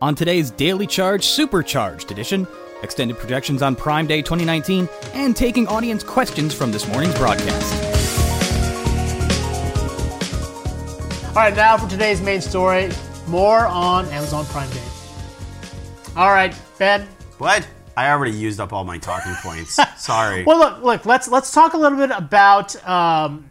On today's Daily Charge Supercharged edition, extended projections on Prime Day 2019, and taking audience questions from this morning's broadcast. All right, now for today's main story more on Amazon Prime Day. All right, Ben. What? I already used up all my talking points. Sorry. Well, look, look. Let's let's talk a little bit about um,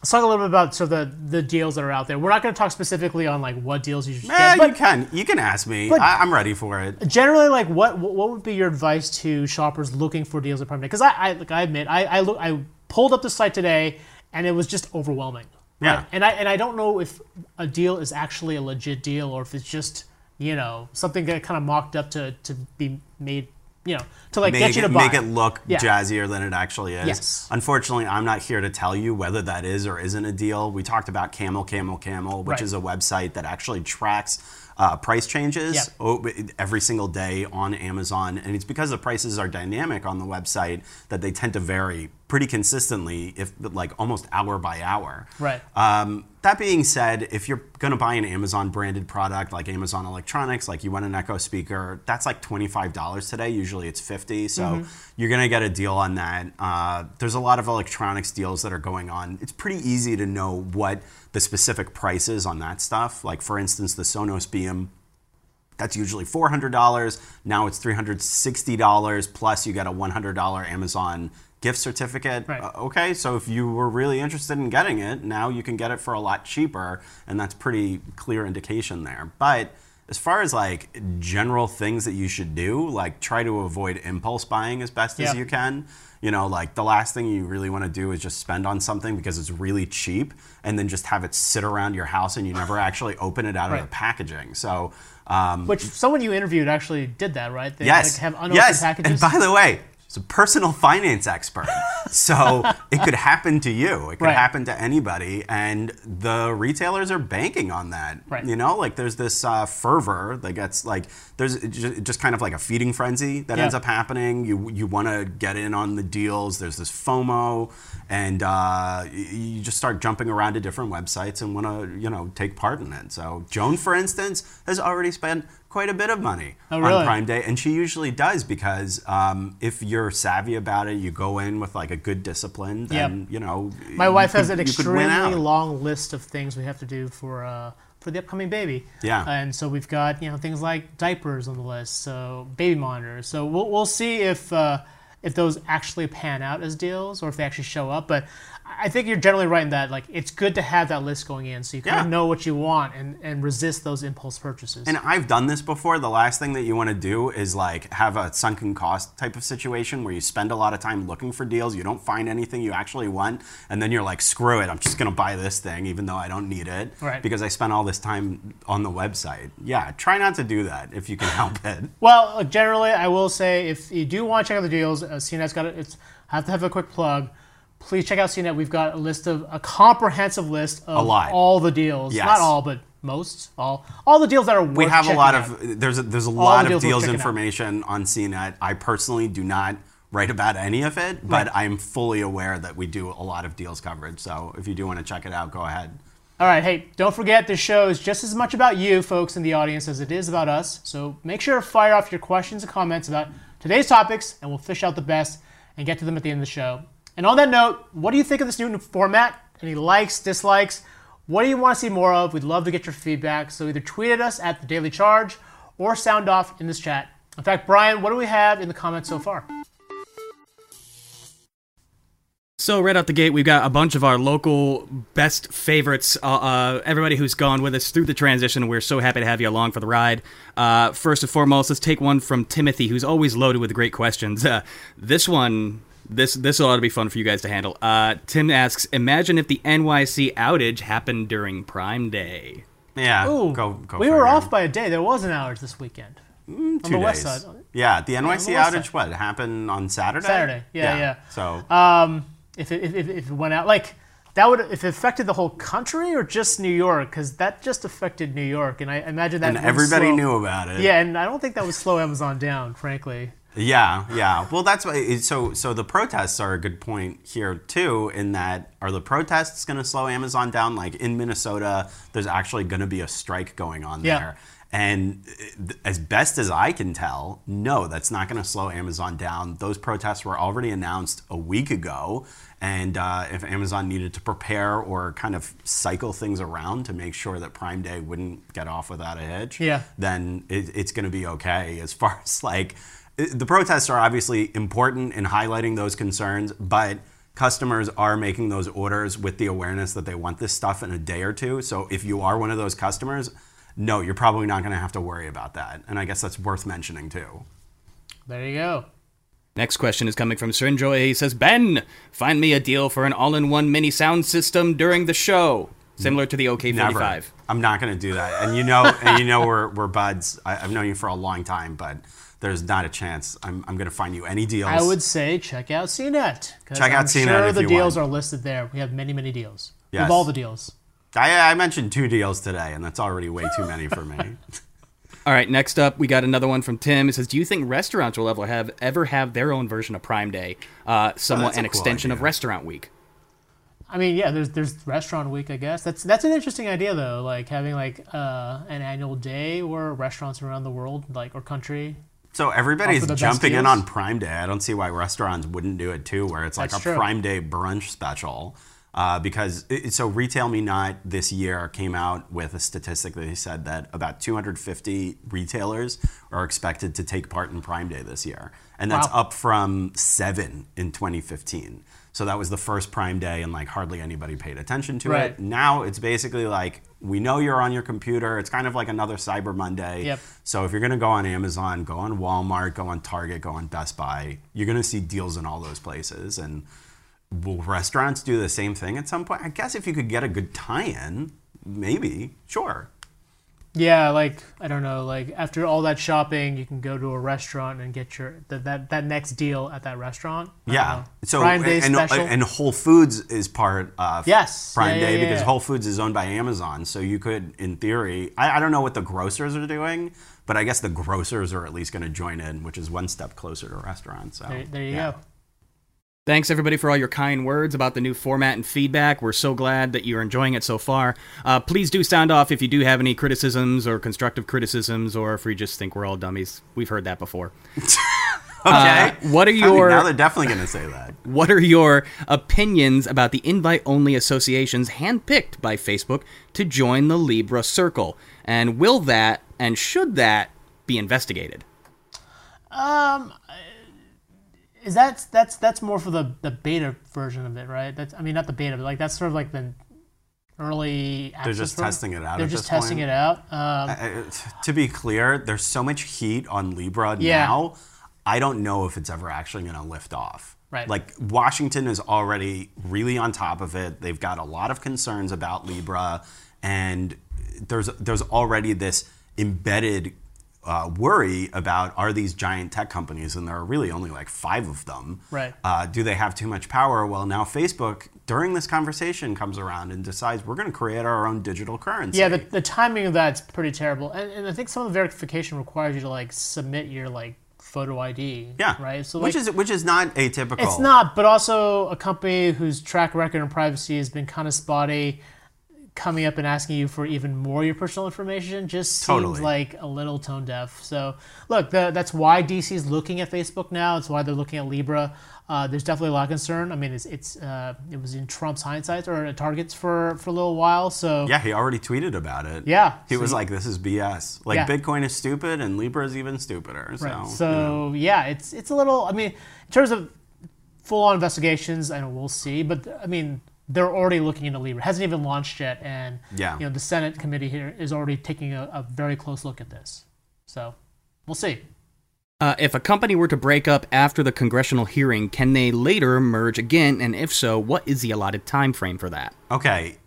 let's talk a little bit about so the the deals that are out there. We're not going to talk specifically on like what deals you should Eh, get, but you can. You can ask me. I, I'm ready for it. generally, like what what would be your advice to shoppers looking for deals at Prime Day? Because I, I like I admit I I look I pulled up the site today and it was just overwhelming. Yeah. Right? And I and I don't know if a deal is actually a legit deal or if it's just you know something that kind of mocked up to to be made you know to like Make get you it, to buy. make it look Yeah. jazzier than it actually is. Yes. Unfortunately, I'm not here to tell you whether that is or isn't a deal. We talked about Camel, Camel, Camel, which Right. is a website that actually tracks uh, price changes o- every single day on Amazon. And it's because the prices are dynamic on the website that they tend to vary pretty consistently, if like almost hour by hour. Right. Um, that being said, if you're going to buy an Amazon branded product like Amazon Electronics, like you want an Echo speaker, that's like $25 today. Usually it's 50 So Mm-hmm. you're going to get a deal on that. Uh, there's a lot of electronics deals that are going on. It's pretty easy to know what the specific price is on that stuff. Like, for instance, the Sonos Beam that's usually $400. Now it's $360 plus you get a $100 Amazon gift certificate. Right. Uh, okay, so if you were really interested in getting it, now you can get it for a lot cheaper, and that's pretty clear indication there. But as far as like general things that you should do, like try to avoid impulse buying as best Yeah. as you can. You know, like the last thing you really want to do is just spend on something because it's really cheap and then just have it sit around your house and you never actually open it out Right. of the packaging. So, um, Which someone you interviewed actually did that, right? They Yes. like, have unopened yes. packages. And by the way, he's a personal finance expert. So it could happen to you. It could Right. happen to anybody. And the retailers are banking on that. Right. You know, like there's this uh, fervor that gets like, there's just kind of like a feeding frenzy that Yeah. ends up happening. You, you want to get in on the deals. There's this FOMO. And uh, you just start jumping around to different websites and want to, you know, take part in it. So Joan, for instance, has already spent quite a bit of money Oh, on? Prime Day, and she usually does because um, if you're savvy about it, you go in with like a good discipline, then you know. My you wife has an could extremely long list of things we have to do for uh, for the upcoming baby. Yeah. And so we've got you know things like diapers on the list, so baby monitors. So we'll we'll see if uh, if those actually pan out as deals or if they actually show up. But I think you're generally right in that like it's good to have that list going in so you kind Yeah. of know what you want and and resist those impulse purchases. And I've done this before. The last thing that you want to do is like have a sunken cost type of situation where you spend a lot of time looking for deals, you don't find anything you actually want, and then you're like, screw it, I'm just gonna buy this thing even though I don't need it Right. because I spent all this time on the website. Yeah, try not to do that if you can help it. Well, generally, I will say if you do want to check out the deals, uh, CNET's got it. It's I have to have a quick plug. Please check out CNET. We've got a list of a comprehensive list of all the deals. Yes. Not all, but most. All all the deals that are worth we have a lot out. of there's a, there's a lot the of deals worth deals checking out. information on CNET. I personally do not write about any of it, but Right. I'm fully aware that we do a lot of deals coverage. So if you do want to check it out, go ahead. All right, hey, don't forget this show is just as much about you folks in the audience as it is about us. So make sure to fire off your questions and comments about today's topics, and we'll fish out the best and get to them at the end of the show. And on that note, what do you think of this new format? Any likes, dislikes? What do you want to see more of? We'd love to get your feedback. So either tweet at us at the Daily Charge or sound off in this chat. In fact, Brian, what do we have in the comments so far? So right out the gate, we've got a bunch of our local best favorites. Uh, uh, everybody who's gone with us through the transition, we're so happy to have you along for the ride. Uh, first and foremost, let's take one from Timothy, who's always loaded with great questions. Uh, this one, this this ought to be fun for you guys to handle. Uh, Tim asks, "Imagine if the NYC outage happened during Prime Day." Yeah, Ooh, go go. we were it. off by a day. There was an outage this weekend. Two the west days. side. Yeah, the NYC west outage. side. What happened on Saturday? Saturday, yeah, yeah. So Um, if it, if, if, if it went out, like that would if it affected the whole country or just New York, because that just affected New York, and I imagine that and everybody slow- knew about it. Yeah, and I don't think that would slow Amazon down, frankly. Yeah, yeah. Well, that's why. So, so the protests are a good point here too. In that, are the protests going to slow Amazon down? Like in Minnesota, there's actually going to be a strike going on Yeah. there, And uh, as best as I can tell, no, that's not going to slow Amazon down. Those protests were already announced a week ago. And uh, if Amazon needed to prepare or kind of cycle things around to make sure that Prime Day wouldn't get off without a hitch, Yeah. then it, it's going to be okay. As far as like, the protests are obviously important in highlighting those concerns, but customers are making those orders with the awareness that they want this stuff in a day or two. So if you are one of those customers, no, you're probably not going to have to worry about that. And I guess that's worth mentioning too. There you go. Next question is coming from Srinjoy. He says, Ben, find me a deal for an all in one mini sound system during the show, similar to the OK45. Never. I'm not going to do that. And you know, and you know, we're, we're buds. I, I've known you for a long time, but there's not a chance. I'm, I'm going to find you any deals. I would say check out CNET. 'cause Check out I'm CNET Sure, if the you deals want. are listed there. We have many, many deals. We Yes. have all the deals. I, I mentioned two deals today, and that's already way too many for me. All right, next up, we got another one from Tim. It says, "Do you think restaurants will ever have ever have their own version of Prime Day, uh, somewhat that's a an cool extension of. Restaurant Week?" I mean, yeah, there's there's restaurant week, I guess. That's that's an interesting idea though, like having like uh, an annual day where restaurants around the world, like or country. So everybody's Offer the best jumping in on Prime Day. I don't see why restaurants wouldn't do it too, where it's like That's a true. Prime Day brunch special. Uh, because it, so Retail Me Not this year came out with a statistic that said that about 250 retailers are expected to take part in Prime Day this year, and that's Wow. up from seven in 2015. So that was the first Prime Day, and like hardly anybody paid attention to Right. it. Now it's basically like we know you're on your computer. It's kind of like another Cyber Monday. Yep. So if you're going to go on Amazon, go on Walmart, go on Target, go on Best Buy, you're going to see deals in all those places. And will restaurants do the same thing at some point? I guess if you could get a good tie-in, maybe, sure. Yeah, like I don't know, like after all that shopping, you can go to a restaurant and get your that that, that next deal at that restaurant. I Yeah. So Prime Day and, special. and Whole Foods is part of Yes. Prime Yeah, Day yeah, because yeah. Whole Foods is owned by Amazon. So you could, in theory, I, I don't know what the grocers are doing, but I guess the grocers are at least going to join in, which is one step closer to restaurants. So there, there you go. Thanks everybody for all your kind words about the new format and feedback. We're so glad that you're enjoying it so far. Uh, please do sound off if you do have any criticisms or constructive criticisms, or if we just think we're all dummies. We've heard that before. Okay. Uh, what are I mean, your now they're definitely going to say that. What are your opinions about the invite only associations handpicked by Facebook to join the Libra Circle? And will that and should that be investigated? Um, is that that's that's more for the the beta version of it, right? That's I mean not the beta, but like that's sort of like the early. They're just testing it out They're just testing point. it out. Um, to be clear, there's so much heat on Libra Yeah. now. I don't know if it's ever actually going to lift off. Right. Like Washington is already really on top of it. They've got a lot of concerns about Libra, and there's there's already this embedded uh, worry about are these giant tech companies, and there are really only like five of them. Right. Uh, do they have too much power? Well, now Facebook during this conversation comes around and decides we're going to create our own digital currency. yeah, the, the timing of that's pretty terrible, and, and I think some of the verification requires you to like submit your like photo ID. Yeah. Right. So which is which is not atypical. It's not, but also a company whose track record in privacy has been kind of spotty, coming up and asking you for even more of your personal information just seems Totally. like a little tone deaf. So, look, the, that's why DC is looking at Facebook now. It's why they're looking at Libra. Uh, there's definitely a lot of concern. I mean, it's, it's uh, it was in Trump's hindsight or targets for for a little while. So Yeah, he already tweeted about it. Yeah, He so was he- like, "This is BS. Like Yeah. Bitcoin is stupid, and Libra is even stupider." So, Right. you So know. yeah, it's it's a little. I mean, in terms of full on investigations, I know we'll see, but I mean, they're already looking into Libra. It hasn't even launched yet, and Yeah. you know, the Senate committee here is already taking a, a very close look at this. So we'll see. Uh, if a company were to break up after the congressional hearing, can they later merge again? And if so, what is the allotted time frame for that? okay,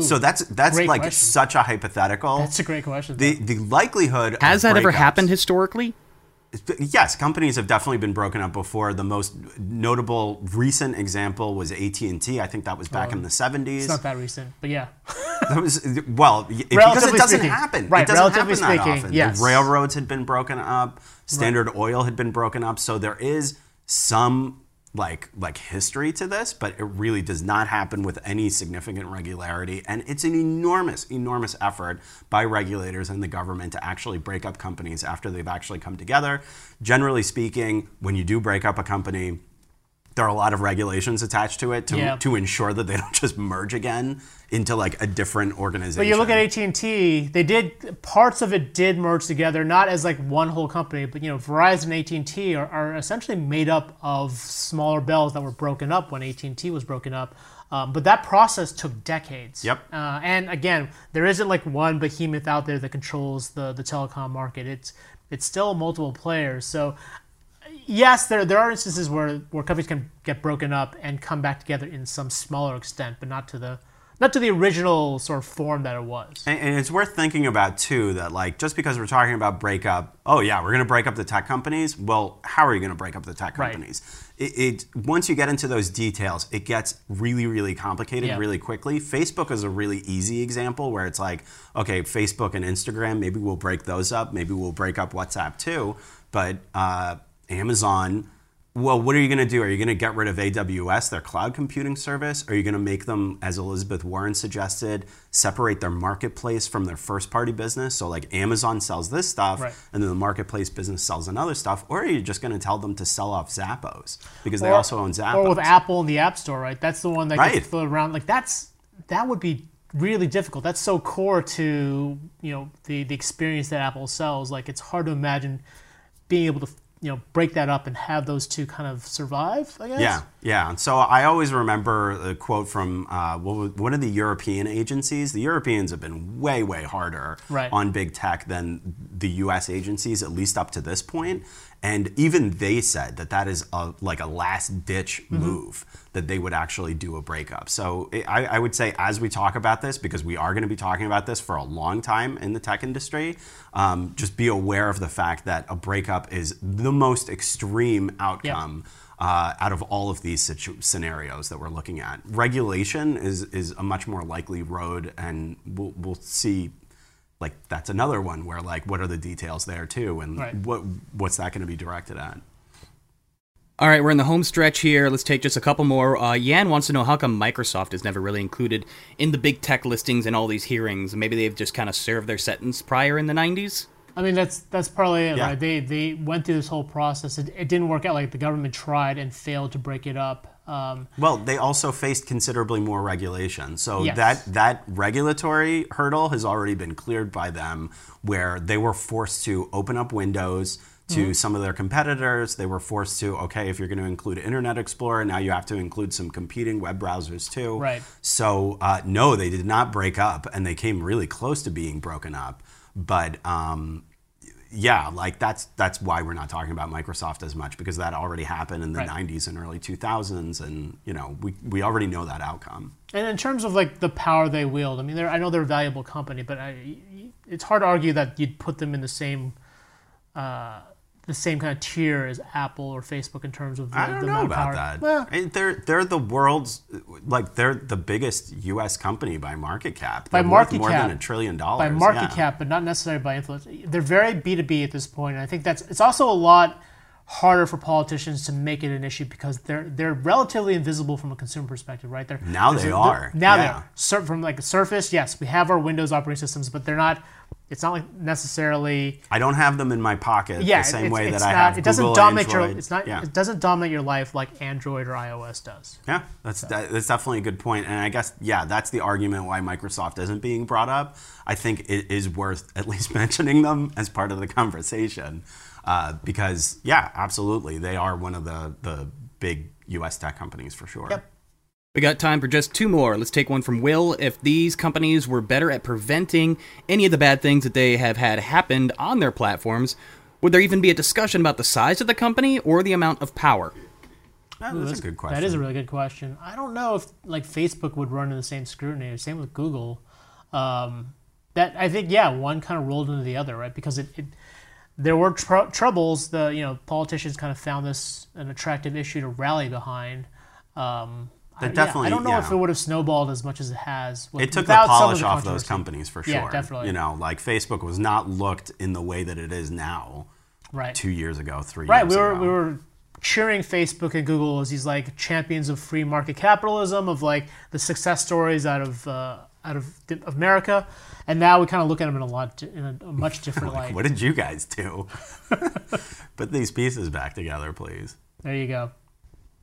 so that's that's like question. such a hypothetical. That's a great question. the the likelihood Has of that ever happened historically? Yes, companies have definitely been broken up before. The most notable recent example was AT and. I think that was back in oh, the seventies. it's not that recent, but yeah. That was well y- because it doesn't speaking. happen. Right, it doesn't relatively happen that speaking, often. yes. The railroads had been broken up. Standard Oil had been broken up. So there is some like like history to this, but it really does not happen with any significant regularity. And it's an enormous, enormous effort by regulators and the government to actually break up companies after they've actually come together. Generally speaking, when you do break up a company, there are a lot of regulations attached to it to, Yeah. to ensure that they don't just merge again into like a different organization. But you look at AT and T; they did parts of it did merge together, not as like one whole company, but you know, Verizon and AT and T are, are essentially made up of smaller bells that were broken up when AT and T was broken up. Um, but that process took decades. Yep. Uh, and again, there isn't like one behemoth out there that controls the the telecom market. It's it's still multiple players. So yes, there there are instances where where companies can get broken up and come back together in some smaller extent, but not to the not to the original sort of form that it was. And, and it's worth thinking about too that like just because we're talking about breakup, oh yeah, we're going to break up the tech companies. Well, how are you going to break up the tech Right. companies? It, it once you get into those details, it gets really really complicated Yeah. really quickly. Facebook is a really easy example where it's like, okay, Facebook and Instagram, maybe we'll break those up. Maybe we'll break up WhatsApp too. But uh, Amazon. Well, what are you going to do? Are you going to get rid of AWS, their cloud computing service? Are you going to make them, as Elizabeth Warren suggested, separate their marketplace from their first party business? So, like Amazon sells this stuff, Right. and then the marketplace business sells another stuff. Or are you just going to tell them to sell off Zappos because they also own Zappos? Or with Apple and the App Store, right? That's the one that Right. gets floated around. Like that's that would be really difficult. That's so core to you know the the experience that Apple sells. Like it's hard to imagine being able to you know break that up and have those two kind of survive. I guess. Yeah, yeah. And so I always remember a quote from uh, one of the European agencies. The Europeans have been way, way harder Right. on big tech than the U.S. agencies, at least up to this point. And even they said that that is a, like a last ditch Mm-hmm. move that they would actually do a breakup. So it, I, I would say, as we talk about this, because we are going to be talking about this for a long time in the tech industry, um, just be aware of the fact that a breakup is the most extreme outcome uh, out of all of these situ- scenarios that we're looking at. Regulation is is a much more likely road, and we'll, we'll see. Like that's another one where like what are the details there too, and Right. what what's that going to be directed at? All right, we're in the home stretch here. Let's take just a couple more. Uh, Yan wants to know how come Microsoft is never really included in the big tech listings and all these hearings. Maybe they've just kind of served their sentence prior in the 90s? I mean that's that's probably it, Yeah. right? They they went through this whole process. It, it didn't work out. Like the government tried and failed to break it up. Um, Well, they also faced considerably more regulation. So Yes. that that regulatory hurdle has already been cleared by them where they were forced to open up windows to Mm-hmm. some of their competitors. They were forced to okay, if you're going to include Internet Explorer, now you have to include some competing web browsers too. Right. So uh, no, they did not break up, and they came really close to being broken up. But um, yeah, like that's that's why we're not talking about Microsoft as much because that already happened in the Right. 90s and early 2000s, and you know we we already know that outcome. And in terms of like the power they wield, I mean, they're, I know they're a valuable company, but I, it's hard to argue that you'd put them in the same, uh, the same kind of tier as Apple or Facebook in terms of the, I don't the know about power. that. Well, I- they're they're the world's like they're the biggest U.S. company by market cap. By They're worth market more cap. than a trillion dollars. by market yeah. cap, but not necessarily by influence. They're very B two B at this point, and I think that's it's also a lot harder for politicians to make it an issue because they're they're relatively invisible from a consumer perspective, right? They're Now they are, Now yeah. they are. Sur- from like a Surface, yes, we have our Windows operating systems, but they're not. It's not like necessarily. I don't have them in my pocket Yeah, the same it's, way it's that I have It doesn't Google, dominate your. It's not. Yeah. It doesn't dominate your life like Android or iOS does. Yeah, that's that, that's definitely a good point, and I guess yeah, that's the argument why Microsoft isn't being brought up. I think it is worth at least mentioning them as part of the conversation, uh, because yeah, absolutely, they are one of the the big U.S. tech companies for sure. Yep. We got time for just two more. Let's take one from Will. If these companies were better at preventing any of the bad things that they have had happened on their platforms, would there even be a discussion about the size of the company or the amount of power? Yeah, that's a good question. That is a really good question. I don't know if like Facebook would run in the same scrutiny. Same with Google. Um, that I think yeah, one kind of rolled into the other, right? Because it, it there were tr- troubles. The you know politicians kind of found this an attractive issue to rally behind. Um, I, That yeah, definitely- I don't know if it would have snowballed as much as it has. With, it took the polish the off those companies for sure. Yeah, definitely. You know, like Facebook was not looked in the way that it is now. Right. Two years ago, three Right. years We were ago. we were cheering Facebook and Google as these like champions of free market capitalism, of like the success stories out of uh, out of America, and now we kind of look at them in a lot in a, a much different light. What did you guys do? Put these pieces back together, please. There you go.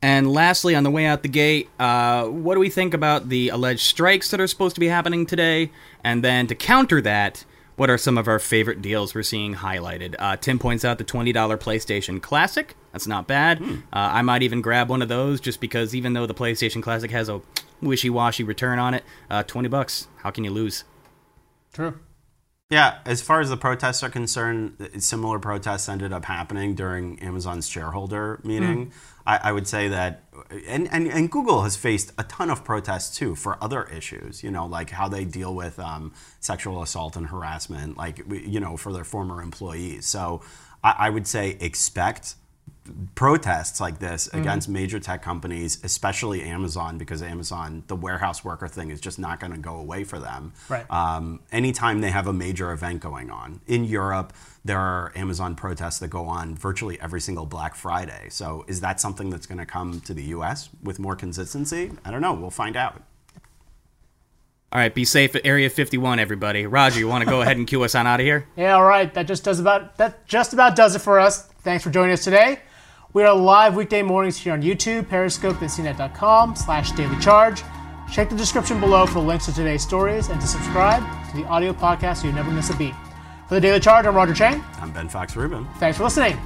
And lastly, on the way out the gate, uh, what do we think about the alleged strikes that are supposed to be happening today? And then to counter that, what are some of our favorite deals we're seeing highlighted? Uh, Tim points out the $20 PlayStation Classic. That's not bad. Uh, I might even grab one of those just because even though the PlayStation Classic has a wishy-washy return on it, uh, 20 bucks. How can you lose? True. Yeah, as far as the protests are concerned, similar protests ended up happening during Amazon's shareholder meeting. I, I would say that, and, and, and Google has faced a ton of protests too for other issues, you know, like how they deal with um, sexual assault and harassment, like, you know, for their former employees. So I, I would say expect protests like this against major tech companies, especially Amazon, because Amazon, the warehouse worker thing is just not going to go away for them. Right. Um, anytime they have a major event going on. In Europe, there are Amazon protests that go on virtually every single Black Friday. So is that something that's going to come to the US with more consistency? I don't know. We'll find out. All right, be safe at Area 51, everybody. Roger, you want to go ahead and cue us on out of here? Yeah, all right. That just does about that just about does it for us. Thanks for joining us today. We are live weekday mornings here on YouTube, Periscope, and CNET.com slash daily charge. Check the description below for links to today's stories and to subscribe to the audio podcast so you never miss a beat. For the Daily Charge, I'm Roger Cheng. I'm Ben Fox Rubin. Thanks for listening.